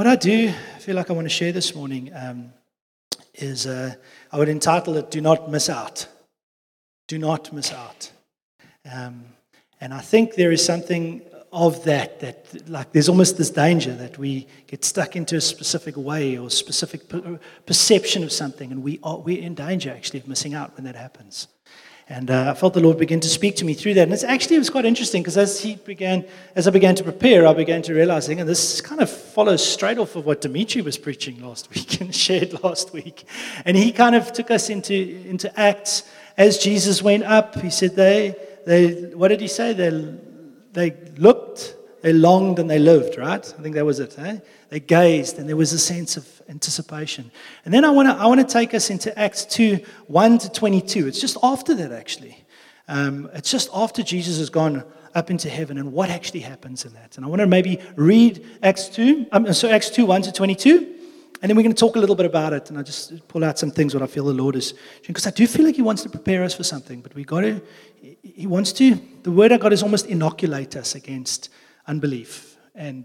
what I do feel like I want to share this morning um, is uh, I would entitle it Do Not Miss Out. Do Not Miss Out. Um, and I think there is something of that, that like there's almost this danger that we get stuck into a specific way or specific perception of something, and we are, we're in danger actually of missing out when that happens. And uh, I felt the Lord begin to speak to me through that. And it's actually, it was quite interesting because as he began, as I began to prepare, I began to realize, and this kind of follows straight off of what Dimitri was preaching last week and shared last week. And he kind of took us into, into Acts as Jesus went up. He said, they, they, what did he say? They, they looked, they longed, and they lived, right? I think that was it. Eh? They gazed, and there was a sense of anticipation. And then I want to I want to take us into Acts 2 1 to 22. It's just after that, actually. Um, it's just after Jesus has gone up into heaven and what actually happens in that. And I want to maybe read Acts 2, um, so Acts 2 1 to 22. And then we're going to talk a little bit about it. And I just pull out some things what I feel the Lord is. Because I do feel like He wants to prepare us for something. But we got to, He wants to, the word of God is almost inoculate us against unbelief and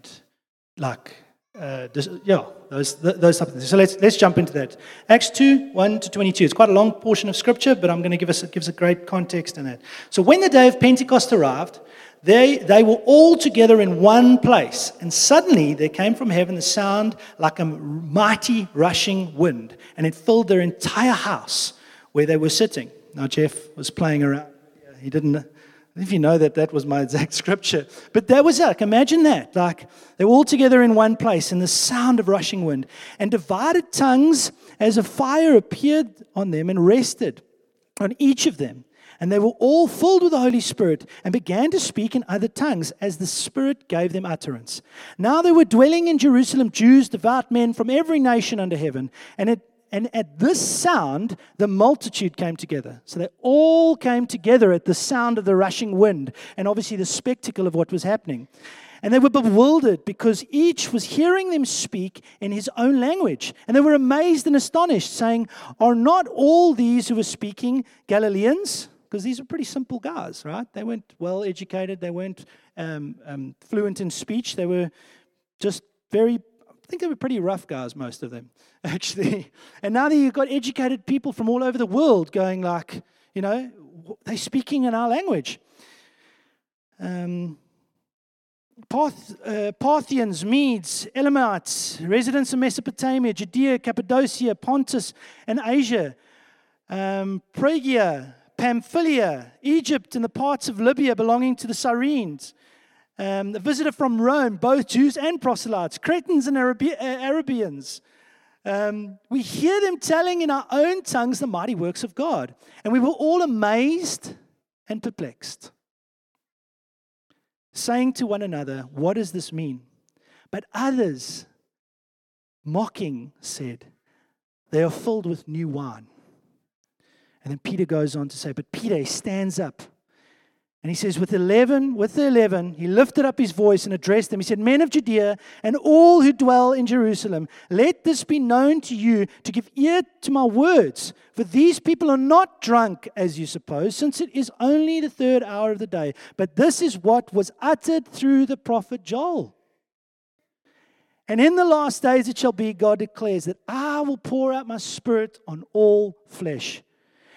like uh, this, yeah, those, those type of things. So let's, let's jump into that. Acts 2, 1 to 22. It's quite a long portion of scripture, but I'm going to give us, it gives a great context in it. So when the day of Pentecost arrived, they, they were all together in one place. And suddenly there came from heaven the sound like a mighty rushing wind, and it filled their entire house where they were sitting. Now, Jeff was playing around. He didn't if you know that that was my exact scripture. But that was like, imagine that. Like they were all together in one place and the sound of rushing wind. And divided tongues as a fire appeared on them and rested on each of them. And they were all filled with the Holy Spirit and began to speak in other tongues as the Spirit gave them utterance. Now there were dwelling in Jerusalem Jews, devout men from every nation under heaven. And it and at this sound, the multitude came together. So they all came together at the sound of the rushing wind and obviously the spectacle of what was happening. And they were bewildered because each was hearing them speak in his own language. And they were amazed and astonished, saying, Are not all these who are speaking Galileans? Because these are pretty simple guys, right? They weren't well educated, they weren't um, um, fluent in speech, they were just very think they were pretty rough guys, most of them, actually. And now that you've got educated people from all over the world going like, you know, they're speaking in our language. Um, Parth, uh, Parthians, Medes, Elamites, residents of Mesopotamia, Judea, Cappadocia, Pontus, and Asia, um, Phrygia, Pamphylia, Egypt, and the parts of Libya belonging to the Cyrenes, um, a visitor from Rome, both Jews and proselytes, Cretans and uh, Arabians. Um, we hear them telling in our own tongues the mighty works of God. And we were all amazed and perplexed, saying to one another, What does this mean? But others, mocking, said, They are filled with new wine. And then Peter goes on to say, But Peter stands up and he says, with 11, with the 11, he lifted up his voice and addressed them. He said, Men of Judea and all who dwell in Jerusalem, let this be known to you to give ear to my words. For these people are not drunk, as you suppose, since it is only the third hour of the day. But this is what was uttered through the prophet Joel. And in the last days it shall be, God declares, that I will pour out my spirit on all flesh.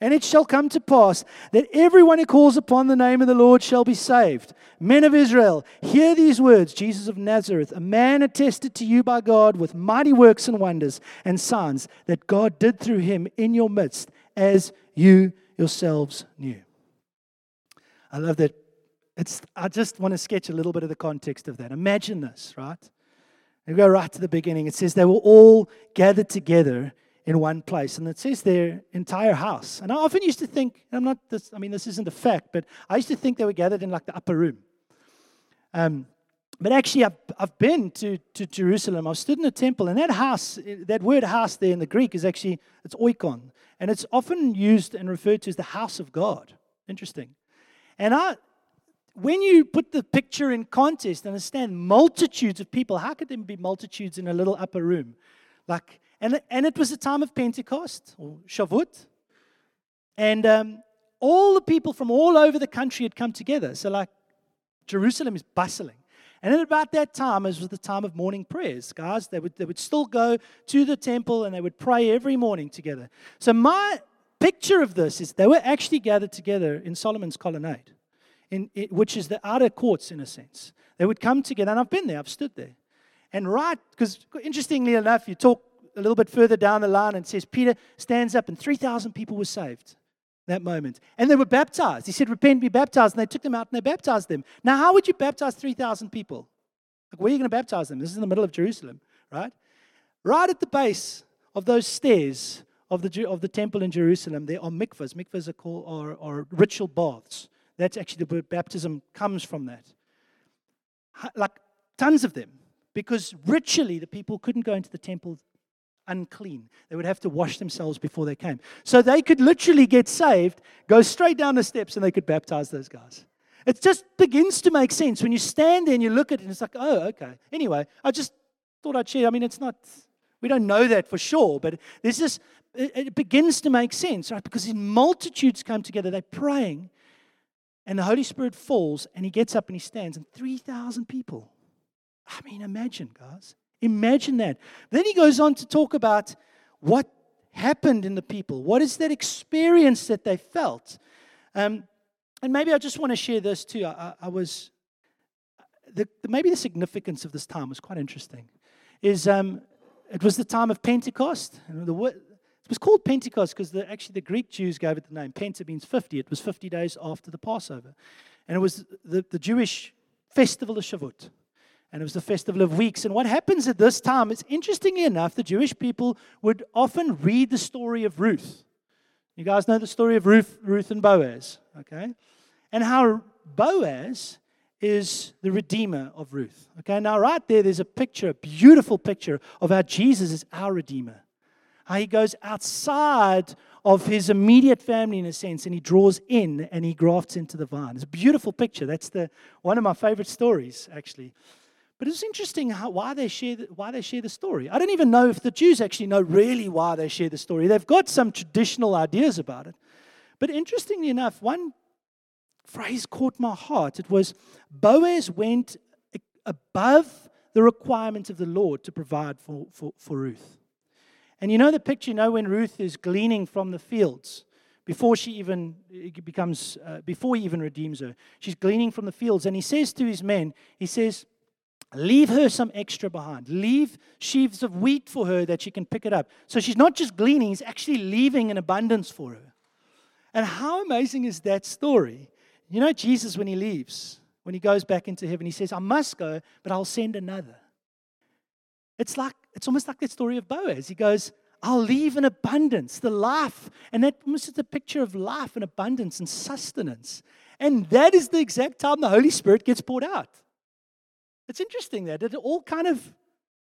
And it shall come to pass that everyone who calls upon the name of the Lord shall be saved. Men of Israel, hear these words Jesus of Nazareth, a man attested to you by God with mighty works and wonders and signs that God did through him in your midst, as you yourselves knew. I love that. It's, I just want to sketch a little bit of the context of that. Imagine this, right? We go right to the beginning. It says they were all gathered together in one place. And it says their entire house. And I often used to think, I'm not this, I mean, this isn't a fact, but I used to think they were gathered in like the upper room. Um, but actually, I've, I've been to, to Jerusalem. I've stood in the temple, and that house, that word house there in the Greek is actually, it's oikon. and it's often used and referred to as the house of God. Interesting. And I, when you put the picture in context, understand multitudes of people. How could there be multitudes in a little upper room? Like, and, and it was a time of Pentecost or Shavuot. And um, all the people from all over the country had come together. So, like, Jerusalem is bustling. And at about that time, it was the time of morning prayers, guys. They would, they would still go to the temple and they would pray every morning together. So, my picture of this is they were actually gathered together in Solomon's colonnade in, in, which is the outer courts in a sense. They would come together, and I've been there, I've stood there. And right, because interestingly enough, you talk a little bit further down the line and says, Peter stands up, and 3,000 people were saved that moment. And they were baptized. He said, Repent, be baptized. And they took them out and they baptized them. Now, how would you baptize 3,000 people? Like, where are you going to baptize them? This is in the middle of Jerusalem, right? Right at the base of those stairs of the, of the temple in Jerusalem, there are mikvahs. Mikvahs are, called, are, are ritual baths. That's actually the word baptism comes from that. Like tons of them. Because ritually, the people couldn't go into the temple unclean. They would have to wash themselves before they came. So they could literally get saved, go straight down the steps, and they could baptize those guys. It just begins to make sense when you stand there and you look at it, and it's like, oh, okay. Anyway, I just thought I'd share. I mean, it's not, we don't know that for sure, but there's this, it, it begins to make sense, right? Because in multitudes come together, they're praying, and the Holy Spirit falls and he gets up and he stands, and 3,000 people. I mean, imagine, guys. Imagine that. Then he goes on to talk about what happened in the people. What is that experience that they felt? Um, and maybe I just want to share this too. I, I was, the, maybe the significance of this time was quite interesting. Is um, it was the time of Pentecost. The, it was called Pentecost because actually the Greek Jews gave it the name. Penta means 50. It was 50 days after the Passover. And it was the, the Jewish festival of Shavuot. And it was the festival of weeks. And what happens at this time it's interestingly enough, the Jewish people would often read the story of Ruth. You guys know the story of Ruth, Ruth and Boaz, okay? And how Boaz is the redeemer of Ruth. Okay, now right there, there's a picture, a beautiful picture of how Jesus is our redeemer how he goes outside of his immediate family in a sense and he draws in and he grafts into the vine. It's a beautiful picture. That's the, one of my favorite stories, actually. But it's interesting how, why, they share the, why they share the story. I don't even know if the Jews actually know really why they share the story. They've got some traditional ideas about it. But interestingly enough, one phrase caught my heart. It was Boaz went above the requirement of the Lord to provide for, for, for Ruth. And you know the picture, you know, when Ruth is gleaning from the fields before she even becomes, uh, before he even redeems her. She's gleaning from the fields. And he says to his men, he says, Leave her some extra behind. Leave sheaves of wheat for her that she can pick it up. So she's not just gleaning, he's actually leaving an abundance for her. And how amazing is that story? You know, Jesus, when he leaves, when he goes back into heaven, he says, I must go, but I'll send another. It's like it's almost like that story of Boaz. He goes, I'll leave an abundance, the life. And that almost is a picture of life and abundance and sustenance. And that is the exact time the Holy Spirit gets poured out. It's interesting that it all kind of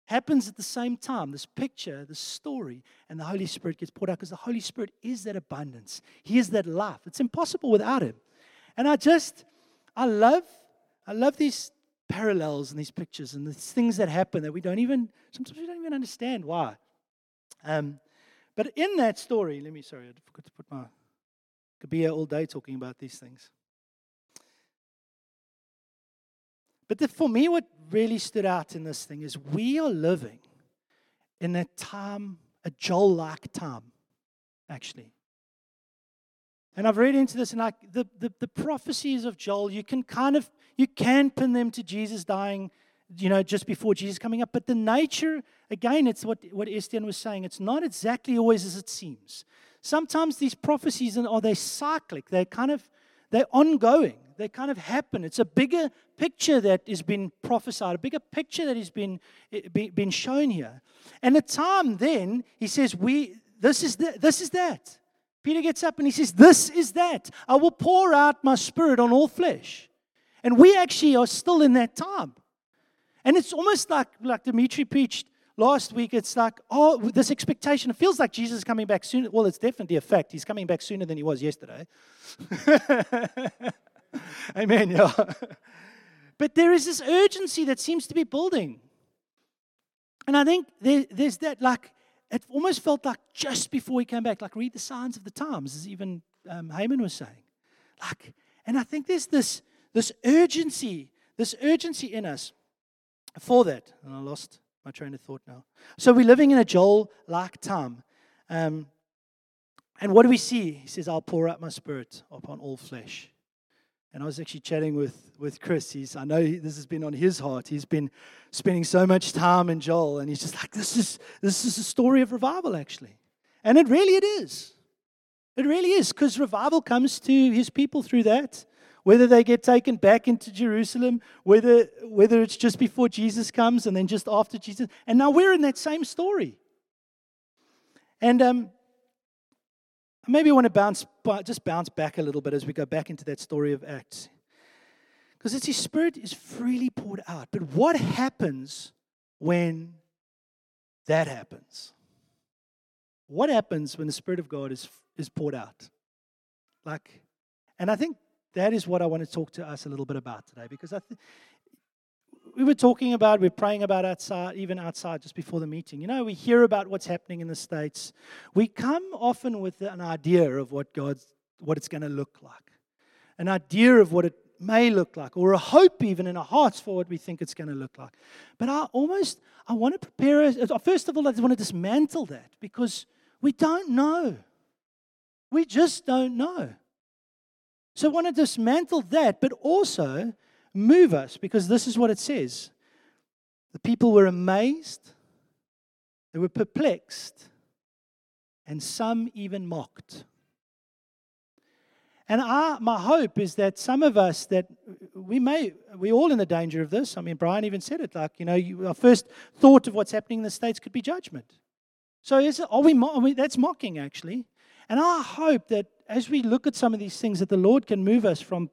happens at the same time this picture, the story, and the Holy Spirit gets poured out because the Holy Spirit is that abundance. He is that life. It's impossible without Him. And I just, I love, I love these parallels and these pictures and these things that happen that we don't even, sometimes we don't even understand why. Um, but in that story, let me, sorry, I forgot to put my, could be here all day talking about these things. But the, for me, what really stood out in this thing is we are living in a time, a Joel like time, actually. And I've read into this, and like the, the, the prophecies of Joel, you can kind of you can pin them to Jesus dying, you know, just before Jesus coming up. But the nature, again, it's what, what Etienne was saying, it's not exactly always as it seems. Sometimes these prophecies are they cyclic, they're kind of they're ongoing. They kind of happen. It's a bigger picture that has been prophesied, a bigger picture that has been, eh, been shown here. And the time then, he says, we, this, is the, this is that. Peter gets up and he says, This is that. I will pour out my spirit on all flesh. And we actually are still in that time. And it's almost like, like Dimitri preached last week, it's like, oh, this expectation. It feels like Jesus is coming back soon. Well, it's definitely a fact. He's coming back sooner than he was yesterday. Amen. Yeah. But there is this urgency that seems to be building. And I think there, there's that, like, it almost felt like just before he came back, like, read the signs of the times, as even um, Haman was saying. Like, and I think there's this, this urgency, this urgency in us for that. And I lost my train of thought now. So we're living in a Joel like time. Um, and what do we see? He says, I'll pour out my spirit upon all flesh. And I was actually chatting with, with Chris. He's, I know this has been on his heart. He's been spending so much time in Joel, and he's just like, this is, this is a story of revival, actually. And it really it is. It really is, because revival comes to his people through that. Whether they get taken back into Jerusalem, whether, whether it's just before Jesus comes and then just after Jesus. And now we're in that same story. And um, maybe I want to bounce, just bounce back a little bit as we go back into that story of Acts. Because it's His Spirit is freely poured out. But what happens when that happens? What happens when the Spirit of God is, is poured out? Like, and I think that is what I want to talk to us a little bit about today because I think we were talking about, we are praying about outside, even outside just before the meeting. You know, we hear about what's happening in the States. We come often with an idea of what God's, what it's going to look like, an idea of what it may look like, or a hope even in our hearts for what we think it's going to look like. But I almost, I want to prepare us, uh, first of all, I just want to dismantle that because we don't know. We just don't know. So I want to dismantle that, but also move us because this is what it says. The people were amazed, they were perplexed, and some even mocked. And our, my hope is that some of us that we may, we're all in the danger of this. I mean, Brian even said it like, you know, you, our first thought of what's happening in the States could be judgment. So is are we, are we, that's mocking actually. And I hope that as we look at some of these things, that the Lord can move us from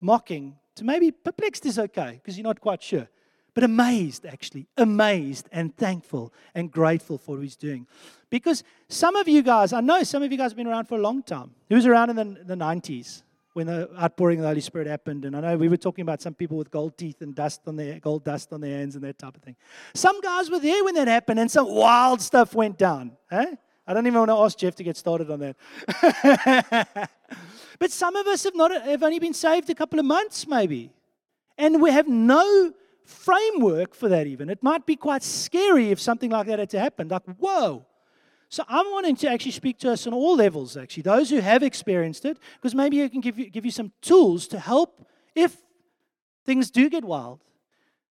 mocking maybe perplexed is okay because you're not quite sure, but amazed actually, amazed and thankful and grateful for what He's doing. Because some of you guys, I know some of you guys have been around for a long time. Who was around in the, the 90s when the outpouring of the Holy Spirit happened? And I know we were talking about some people with gold teeth and dust on their gold dust on their hands and that type of thing. Some guys were there when that happened, and some wild stuff went down. Eh? I don't even want to ask Jeff to get started on that. but some of us have not have only been saved a couple of months, maybe. And we have no framework for that even. It might be quite scary if something like that had to happen. Like, whoa. So I'm wanting to actually speak to us on all levels, actually. Those who have experienced it, because maybe I can give you, give you some tools to help if things do get wild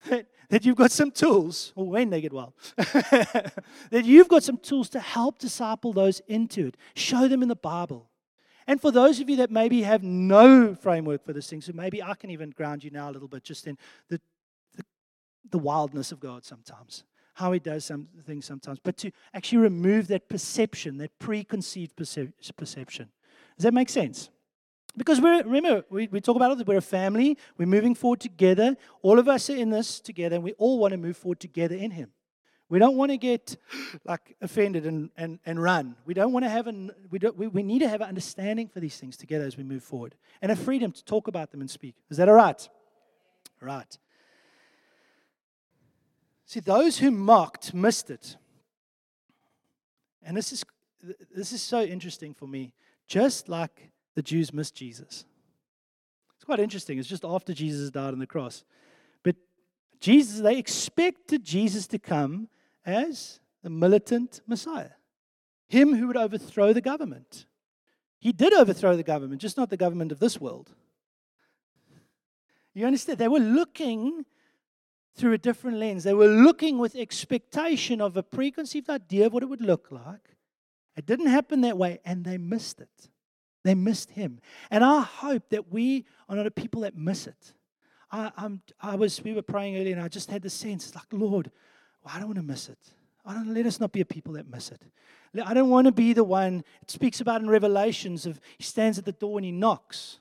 that you've got some tools, or when they get well, that you've got some tools to help disciple those into it. Show them in the Bible. And for those of you that maybe have no framework for this thing, so maybe I can even ground you now a little bit just in the, the, the wildness of God sometimes, how He does some things sometimes, but to actually remove that perception, that preconceived perception. Does that make sense? Because we're, remember, we, we talk about it, we're a family, we're moving forward together. All of us are in this together, and we all want to move forward together in Him. We don't want to get like offended and, and, and run. We don't want to have an, we, don't, we, we need to have an understanding for these things together as we move forward and a freedom to talk about them and speak. Is that all right? Right. See, those who mocked missed it. And this is, this is so interesting for me. Just like the Jews missed Jesus. It's quite interesting. It's just after Jesus died on the cross. But Jesus, they expected Jesus to come as the militant Messiah, him who would overthrow the government. He did overthrow the government, just not the government of this world. You understand? They were looking through a different lens. They were looking with expectation of a preconceived idea of what it would look like. It didn't happen that way, and they missed it. They missed him. And I hope that we are not a people that miss it. I, I'm, I was, we were praying earlier, and I just had the sense, like, Lord, well, I don't want to miss it. I don't let us not be a people that miss it. I don't want to be the one. It speaks about in Revelations of he stands at the door and he knocks.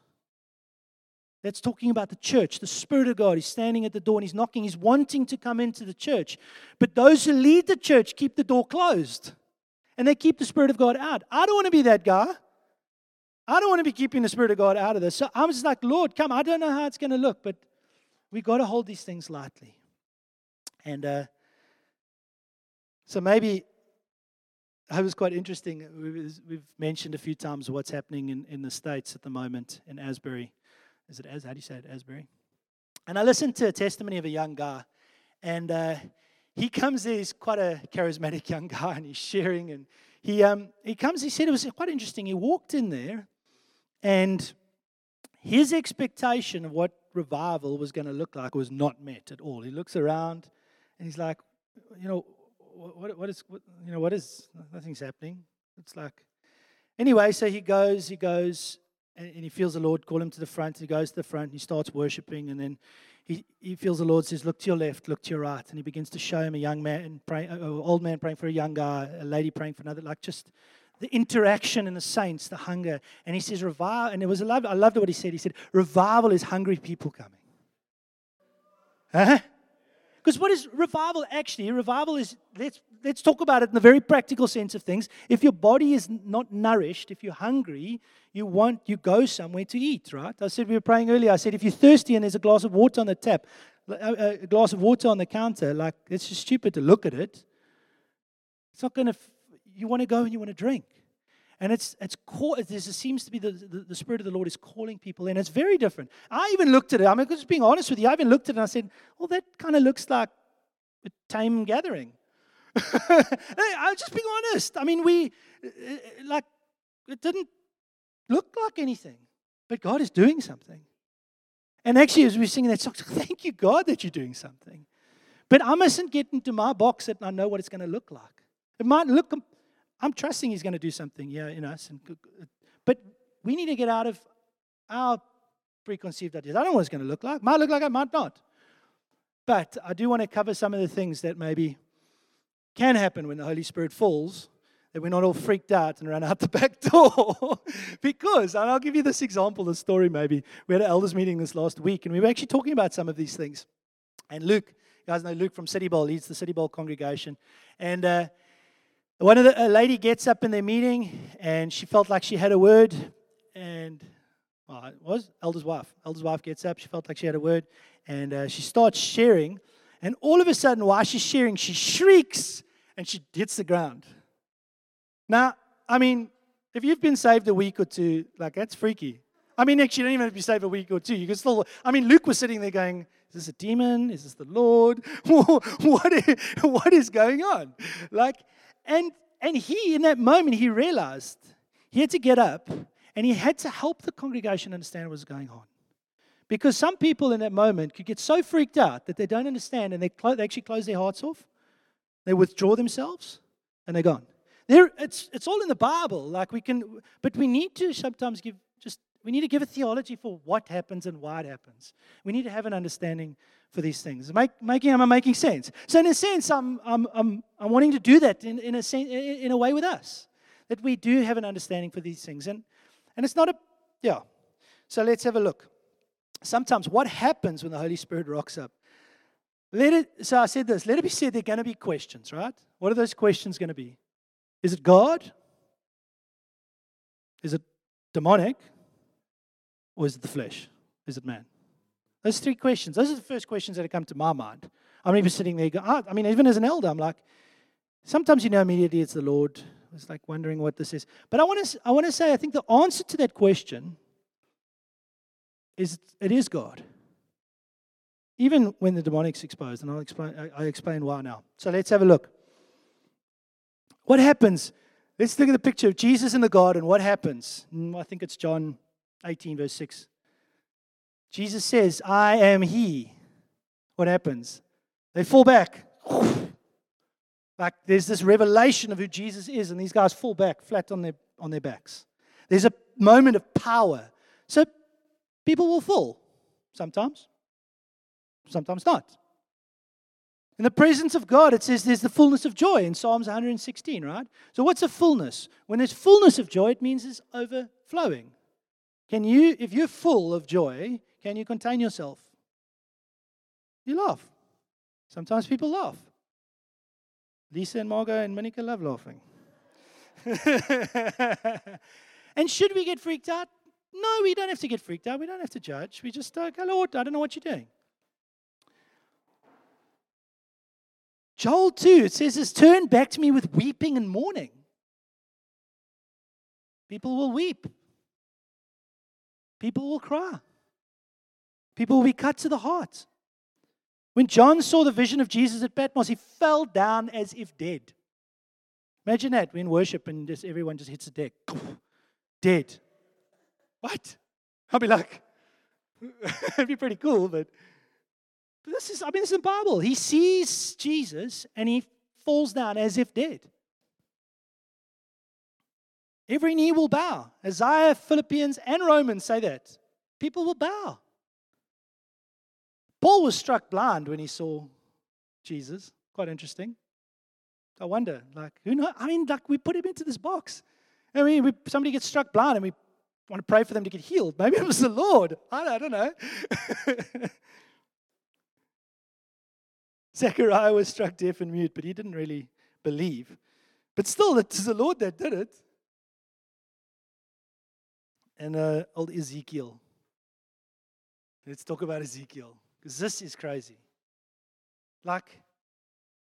That's talking about the church. The Spirit of God is standing at the door and He's knocking. He's wanting to come into the church. But those who lead the church keep the door closed and they keep the Spirit of God out. I don't want to be that guy. I don't want to be keeping the Spirit of God out of this. So I'm just like, Lord, come. I don't know how it's going to look, but we've got to hold these things lightly. And uh, so maybe it was quite interesting. We've mentioned a few times what's happening in, in the States at the moment in Asbury. Is it As? How do you say it? Asbury? And I listened to a testimony of a young guy. And uh, he comes there, he's quite a charismatic young guy, and he's sharing. And he, um, he comes, he said it was quite interesting. He walked in there, and his expectation of what revival was going to look like was not met at all. He looks around, and he's like, you know, what, what is, what, you know, what is, nothing's happening. It's like, anyway, so he goes, he goes, and, and he feels the Lord call him to the front. He goes to the front, and he starts worshiping, and then he, he feels the Lord says, Look to your left, look to your right. And he begins to show him a young man, pray, an old man praying for a young guy, a lady praying for another, like just the interaction in the saints, the hunger. And he says, Revival. And it was, loved, I loved what he said. He said, Revival is hungry people coming. Huh? Because what is revival actually? Revival is, let's, let's talk about it in the very practical sense of things. If your body is not nourished, if you're hungry, you want, you go somewhere to eat, right? I said, we were praying earlier, I said, if you're thirsty and there's a glass of water on the tap, a, uh, uh, a glass of water on the counter, like, it's just stupid to look at it. It's not going to, you want to go and you want to drink. And it's, it's call, there seems to be the, the, the, Spirit of the Lord is calling people in. It's very different. I even looked at it. I'm just being honest with you. I even looked at it and I said, well, that kind of looks like a tame gathering. I'm just being honest. I mean, we, uh, like, it didn't look like anything, but God is doing something. And actually, as we are singing that song, thank you, God, that you're doing something. But I mustn't get into my box that I know what it's going to look like. It might look I'm trusting He's going to do something yeah, in us. And, but we need to get out of our preconceived ideas. I don't know what it's going to look like. Might look like it, might not. But I do want to cover some of the things that maybe can happen when the Holy Spirit falls, that we're not all freaked out and run out the back door. because, and I'll give you this example, this story maybe. We had an elders meeting this last week, and we were actually talking about some of these things. And Luke, you guys know Luke from City Bowl, leads the City Bowl congregation. And uh, one of the a lady gets up in their meeting and she felt like she had a word, and well, it was elder's wife. Elder's wife gets up. She felt like she had a word, and uh, she starts sharing. And all of a sudden, while she's sharing, she shrieks and she hits the ground. Now, I mean, if you've been saved a week or two, like that's freaky. I mean, actually, you don't even have to be saved a week or two. You can still. I mean, Luke was sitting there going, "Is this a demon? Is this the Lord? what is, what is going on?" Like, and, and he, in that moment, he realized he had to get up and he had to help the congregation understand what was going on. Because some people in that moment could get so freaked out that they don't understand and they, clo- they actually close their hearts off. They withdraw themselves and they're gone. It's, it's all in the Bible. Like we can, but we need to sometimes give just we need to give a theology for what happens and why it happens. We need to have an understanding for these things. Make, making, am I making sense? So, in a sense, I'm, I'm, I'm, I'm wanting to do that in, in, a sen- in a way with us, that we do have an understanding for these things. And, and it's not a, yeah. So, let's have a look. Sometimes, what happens when the Holy Spirit rocks up? Let it, so, I said this let it be said there are going to be questions, right? What are those questions going to be? Is it God? Is it demonic? Or is it the flesh? Is it man? Those three questions, those are the first questions that have come to my mind. I'm even sitting there, going, oh, I mean, even as an elder, I'm like, sometimes you know immediately it's the Lord. It's like wondering what this is. But I want to, I want to say, I think the answer to that question is it is God. Even when the demonic's exposed, and I'll explain, I explain why now. So let's have a look. What happens? Let's look at the picture of Jesus in the garden. What happens? Mm, I think it's John 18, verse 6. Jesus says, I am He. What happens? They fall back. Like there's this revelation of who Jesus is, and these guys fall back flat on their, on their backs. There's a moment of power. So people will fall sometimes, sometimes not. In the presence of God, it says there's the fullness of joy in Psalms 116, right? So, what's a fullness? When there's fullness of joy, it means it's overflowing. Can you, if you're full of joy, can you contain yourself? You laugh. Sometimes people laugh. Lisa and Margot and Monica love laughing. and should we get freaked out? No, we don't have to get freaked out. We don't have to judge. We just go, Lord, I don't know what you're doing. Joel 2, it says this turn back to me with weeping and mourning. People will weep. People will cry. People will be cut to the heart. When John saw the vision of Jesus at Patmos, he fell down as if dead. Imagine that. We're in worship and just everyone just hits a deck. Dead. What? I'll be like, it'd be pretty cool, but, but this is, I mean, this is the Bible. He sees Jesus and he falls down as if dead. Every knee will bow. Isaiah, Philippians, and Romans say that. People will bow. Paul was struck blind when he saw Jesus. Quite interesting. I wonder, like, who knows? I mean, like, we put him into this box. I mean, we, somebody gets struck blind and we want to pray for them to get healed. Maybe it was the Lord. I, I don't know. Zechariah was struck deaf and mute, but he didn't really believe. But still, it is the Lord that did it. And uh, old Ezekiel. Let's talk about Ezekiel, because this is crazy. Like,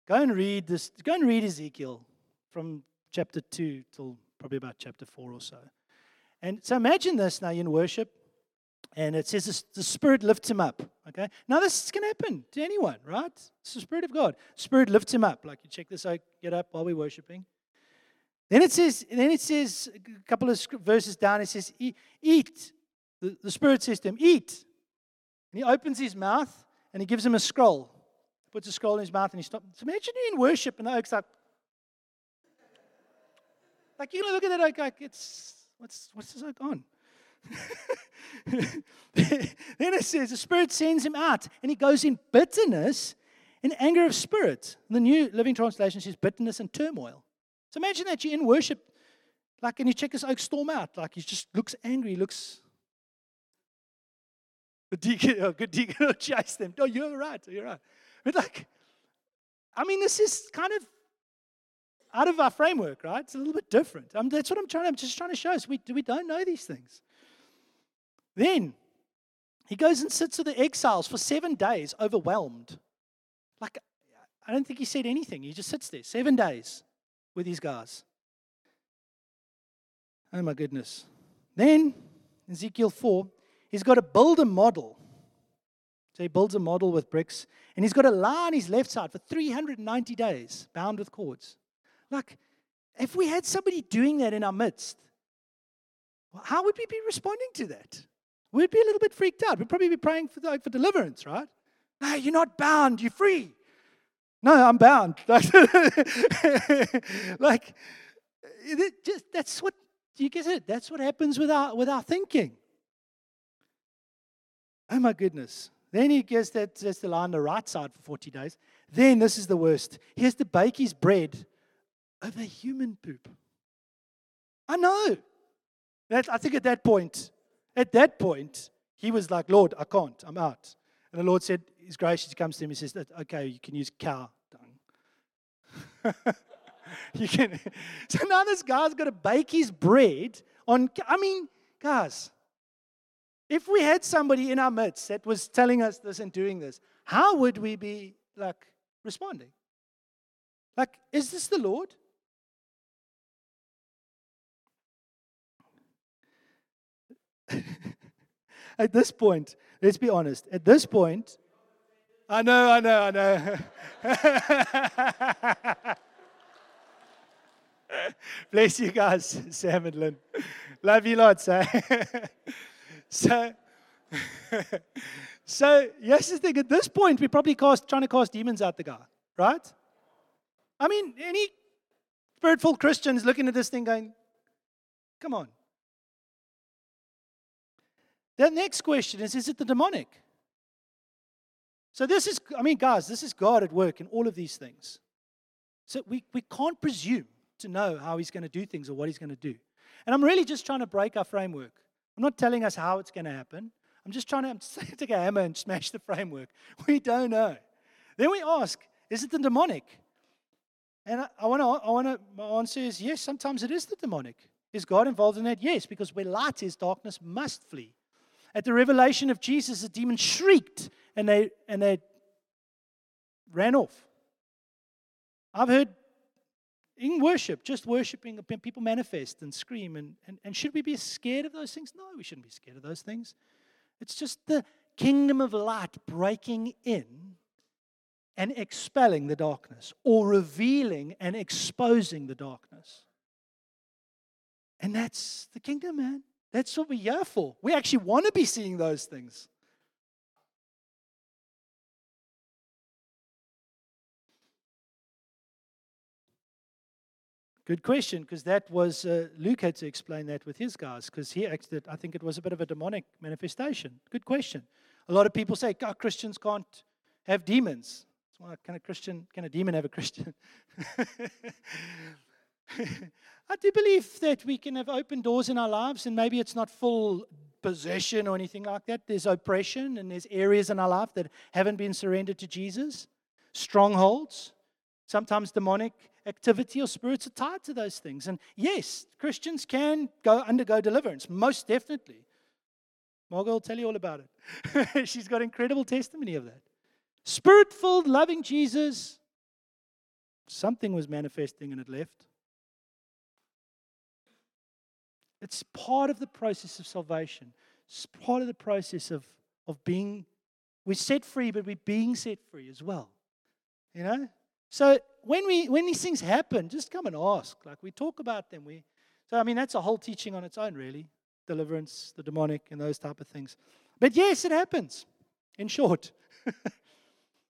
go and read this. Go and read Ezekiel from chapter two till probably about chapter four or so. And so imagine this now in worship, and it says the Spirit lifts him up. Okay, now this can happen to anyone, right? It's the Spirit of God. Spirit lifts him up. Like you check this out, get up while we're worshiping. Then it says, then it says a couple of verses down, it says, eat. The, the Spirit says to him, eat. And he opens his mouth and he gives him a scroll. He Puts a scroll in his mouth and he stops. So imagine you in worship and the oak's like, like you're gonna look at that oak like it's what's what's this oak on? then it says the Spirit sends him out and he goes in bitterness and anger of spirit. The New Living Translation says bitterness and turmoil. So imagine that you're in worship, like, and you check this oak storm out, like he just looks angry, looks. The deacon, oh, good deacon will chase them. No, you're right, you're right. But like, I mean, this is kind of out of our framework, right? It's a little bit different. Um, that's what I'm trying. I'm just trying to show us. We we don't know these things. Then he goes and sits with the exiles for seven days, overwhelmed. Like, I don't think he said anything. He just sits there seven days with his guys. Oh my goodness. Then, Ezekiel 4, he's got to build a model. So he builds a model with bricks, and he's got to lie on his left side for 390 days, bound with cords. Like, if we had somebody doing that in our midst, how would we be responding to that? We'd be a little bit freaked out. We'd probably be praying for, like, for deliverance, right? No, you're not bound, you're free. No, I'm bound. like, just, that's what, you get it? That's what happens with our, with our thinking. Oh my goodness. Then he gets that, that's the lie on the right side for 40 days. Then, this is the worst. He has to bake his bread over human poop. I know. That, I think at that point, at that point, he was like, Lord, I can't. I'm out. And the Lord said, He's gracious. He comes to him. and says, Okay, you can use cow dung. you can. So now this guy's got to bake his bread on. I mean, guys, if we had somebody in our midst that was telling us this and doing this, how would we be like responding? Like, is this the Lord? At this point, let's be honest, at this point, I know, I know, I know. Bless you guys, Sam and Lynn. Love you lots, eh? so, so yes, the thing. At this point, we're probably cast, trying to cast demons out the guy, right? I mean, any spirit-filled Christian is looking at this thing going, "Come on, the next question is Is it the demonic? So, this is, I mean, guys, this is God at work in all of these things. So, we, we can't presume to know how He's going to do things or what He's going to do. And I'm really just trying to break our framework. I'm not telling us how it's going to happen. I'm just trying to, I'm just take a hammer and smash the framework. We don't know. Then we ask, is it the demonic? And I, I want to, I want to, my answer is yes, sometimes it is the demonic. Is God involved in that? Yes, because where light is, darkness must flee. At the revelation of Jesus, the demon shrieked and they, and they ran off. I've heard in worship, just worshiping, people manifest and scream. And, and, and should we be scared of those things? No, we shouldn't be scared of those things. It's just the kingdom of light breaking in and expelling the darkness or revealing and exposing the darkness. And that's the kingdom, man. That's what we're here for. We actually want to be seeing those things. Good question, because that was uh, Luke had to explain that with his guys, because he acted. I think it was a bit of a demonic manifestation. Good question. A lot of people say, God, Christians can't have demons. Well, can a Christian, can a demon have a Christian? I do believe that we can have open doors in our lives, and maybe it's not full possession or anything like that. There's oppression, and there's areas in our life that haven't been surrendered to Jesus, strongholds, sometimes demonic activity or spirits are tied to those things. And yes, Christians can go undergo deliverance, most definitely. Margot will tell you all about it. She's got incredible testimony of that. Spirit filled, loving Jesus. Something was manifesting and it left. It's part of the process of salvation. It's part of the process of, of being, we're set free, but we're being set free as well. You know? So when we when these things happen, just come and ask. Like we talk about them. We so I mean that's a whole teaching on its own, really. Deliverance, the demonic, and those type of things. But yes, it happens. In short.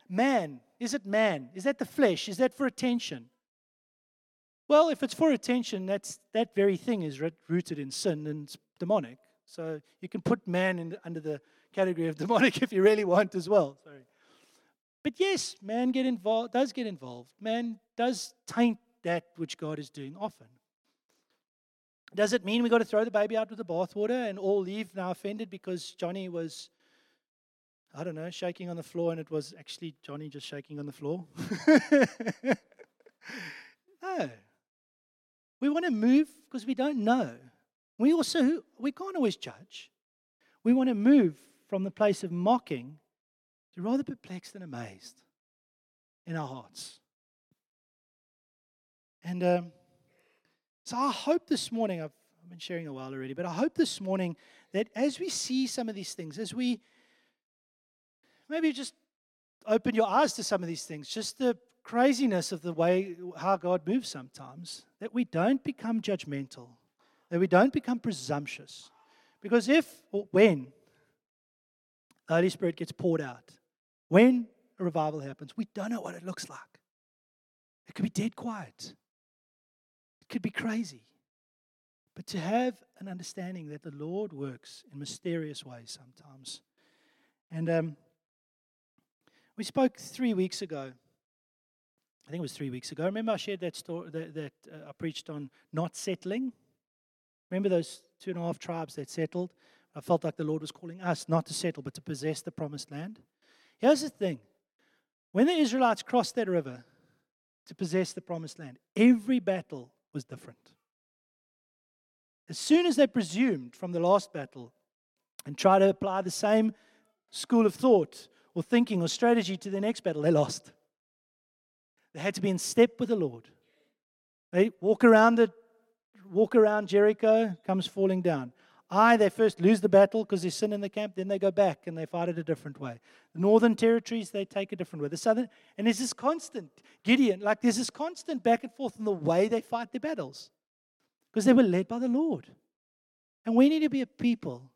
man, is it man? Is that the flesh? Is that for attention? Well, if it's for attention, that's that very thing is rooted in sin and demonic. So you can put man in, under the category of demonic if you really want as well. Sorry. But yes, man get involved, does get involved. Man does taint that which God is doing often. Does it mean we got to throw the baby out with the bathwater and all leave now offended because Johnny was, I don't know, shaking on the floor and it was actually Johnny just shaking on the floor? no. We want to move because we don't know. We also, we can't always judge. We want to move from the place of mocking to rather perplexed and amazed in our hearts. And um, so I hope this morning, I've, I've been sharing a while already, but I hope this morning that as we see some of these things, as we maybe just open your eyes to some of these things, just the craziness of the way how God moves sometimes, that we don't become judgmental, that we don't become presumptuous. Because if or when the Holy Spirit gets poured out, when a revival happens, we don't know what it looks like. It could be dead quiet, it could be crazy. But to have an understanding that the Lord works in mysterious ways sometimes. And um, we spoke three weeks ago. I think it was three weeks ago. Remember, I shared that story that, that uh, I preached on not settling. Remember those two and a half tribes that settled? I felt like the Lord was calling us not to settle, but to possess the promised land. Here's the thing when the Israelites crossed that river to possess the promised land, every battle was different. As soon as they presumed from the last battle and tried to apply the same school of thought or thinking or strategy to the next battle, they lost. They had to be in step with the Lord. They walk around the walk around Jericho, comes falling down. Ai, they first lose the battle because there's sin in the camp, then they go back and they fight it a different way. The northern territories, they take a different way. The southern, and there's this constant, Gideon, like there's this constant back and forth in the way they fight their battles because they were led by the Lord. And we need to be a people.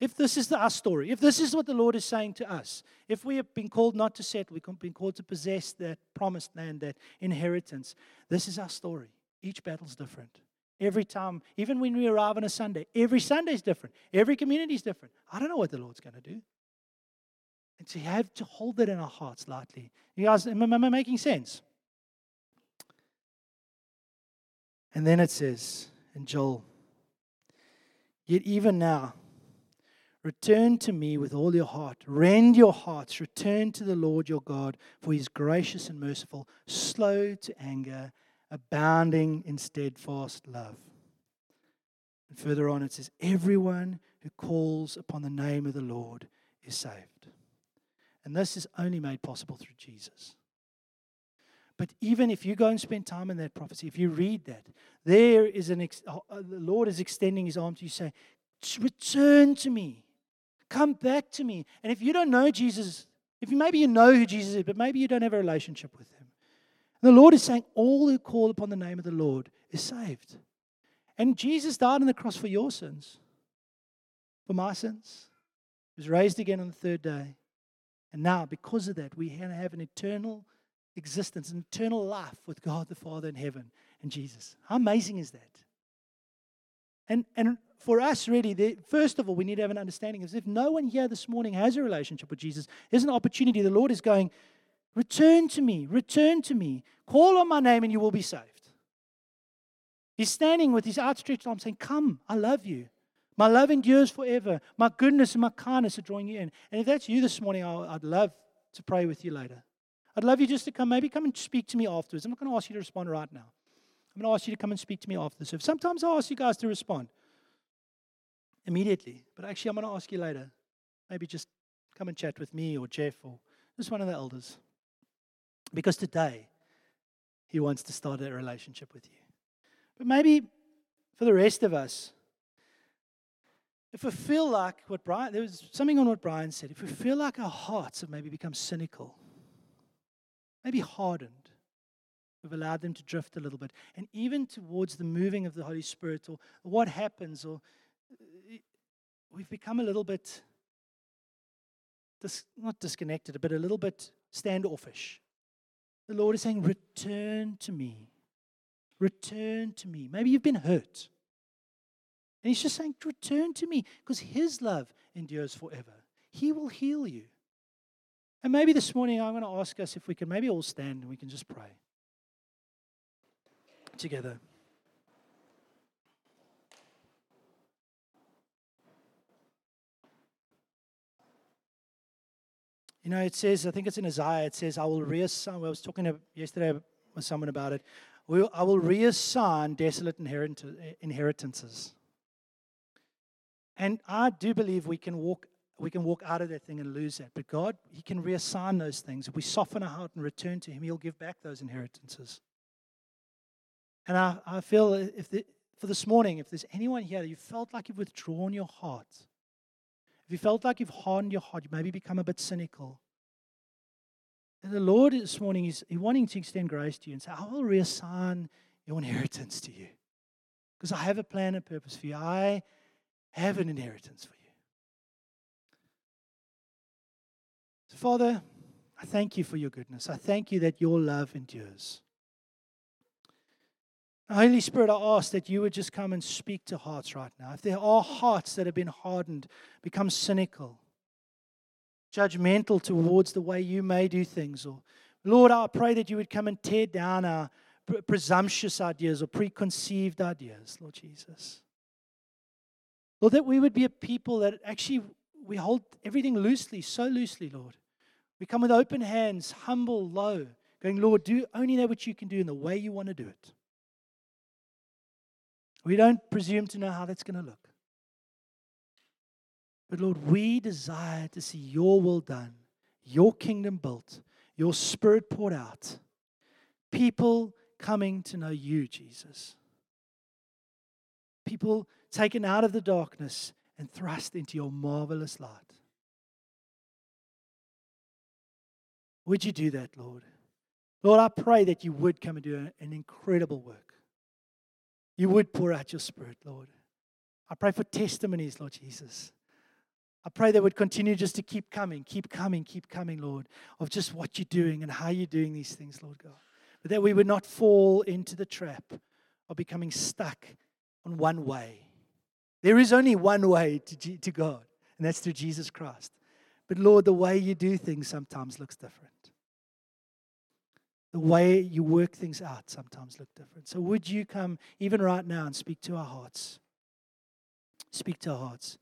If this is the, our story, if this is what the Lord is saying to us, if we have been called not to settle, we've been called to possess that promised land, that inheritance, this is our story. Each battle's different. Every time, even when we arrive on a Sunday, every Sunday is different. Every community is different. I don't know what the Lord's going to do. And to have to hold it in our hearts lightly. You guys, am I making sense? And then it says in Joel, Yet even now, return to me with all your heart. Rend your hearts. Return to the Lord your God, for he is gracious and merciful, slow to anger, abounding in steadfast love. And further on, it says, Everyone who calls upon the name of the Lord is saved. And this is only made possible through Jesus. But even if you go and spend time in that prophecy, if you read that, there is an ex- uh, uh, the Lord is extending his arm to you, saying, Return to me. Come back to me. And if you don't know Jesus, if you, maybe you know who Jesus is, but maybe you don't have a relationship with him, the Lord is saying, All who call upon the name of the Lord is saved. And Jesus died on the cross for your sins, for my sins. He was raised again on the third day. And now, because of that, we have an eternal existence, an eternal life with God the Father in heaven and Jesus. How amazing is that? And, and for us, really, the, first of all, we need to have an understanding is if no one here this morning has a relationship with Jesus, there's an opportunity. The Lord is going, Return to me, return to me. Call on my name and you will be saved. He's standing with his outstretched arm saying, Come, I love you. My love endures forever. My goodness and my kindness are drawing you in. And if that's you this morning, I'd love to pray with you later. I'd love you just to come, maybe come and speak to me afterwards. I'm not going to ask you to respond right now. I'm going to ask you to come and speak to me after the service. Sometimes I ask you guys to respond immediately, but actually, I'm going to ask you later. Maybe just come and chat with me or Jeff or just one of the elders. Because today, he wants to start a relationship with you. But maybe for the rest of us, if we feel like what Brian, there was something on what Brian said, if we feel like our hearts have maybe become cynical, maybe hardened. We've allowed them to drift a little bit. And even towards the moving of the Holy Spirit or what happens, or we've become a little bit, dis, not disconnected, but a little bit standoffish. The Lord is saying, Return to me. Return to me. Maybe you've been hurt. And He's just saying, Return to me because His love endures forever. He will heal you. And maybe this morning I'm going to ask us if we can maybe all stand and we can just pray together. You know, it says, I think it's in Isaiah, it says, I will reassign. I was talking yesterday with someone about it. I will reassign desolate inheritances. And I do believe we can walk we can walk out of that thing and lose that. But God, He can reassign those things. If we soften our heart and return to Him, He'll give back those inheritances. And I, I feel if the, for this morning, if there's anyone here that you felt like you've withdrawn your heart, if you felt like you've hardened your heart, you maybe become a bit cynical. And the Lord this morning is wanting to extend grace to you and say, I will reassign your inheritance to you. Because I have a plan and purpose for you. I have an inheritance for you. So, Father, I thank you for your goodness. I thank you that your love endures. Holy Spirit, I ask that you would just come and speak to hearts right now. If there are hearts that have been hardened, become cynical, judgmental towards the way you may do things, or Lord, I pray that you would come and tear down our presumptuous ideas or preconceived ideas, Lord Jesus. Lord, that we would be a people that actually we hold everything loosely, so loosely, Lord. We come with open hands, humble, low, going, Lord, do only that which you can do in the way you want to do it. We don't presume to know how that's going to look. But Lord, we desire to see your will done, your kingdom built, your spirit poured out, people coming to know you, Jesus. People taken out of the darkness and thrust into your marvelous light. Would you do that, Lord? Lord, I pray that you would come and do an incredible work. You would pour out your spirit, Lord. I pray for testimonies, Lord Jesus. I pray they would continue just to keep coming, keep coming, keep coming, Lord, of just what you're doing and how you're doing these things, Lord God. But that we would not fall into the trap of becoming stuck on one way. There is only one way to, to God, and that's through Jesus Christ. But Lord, the way you do things sometimes looks different. The way you work things out sometimes look different. So would you come even right now and speak to our hearts? Speak to our hearts.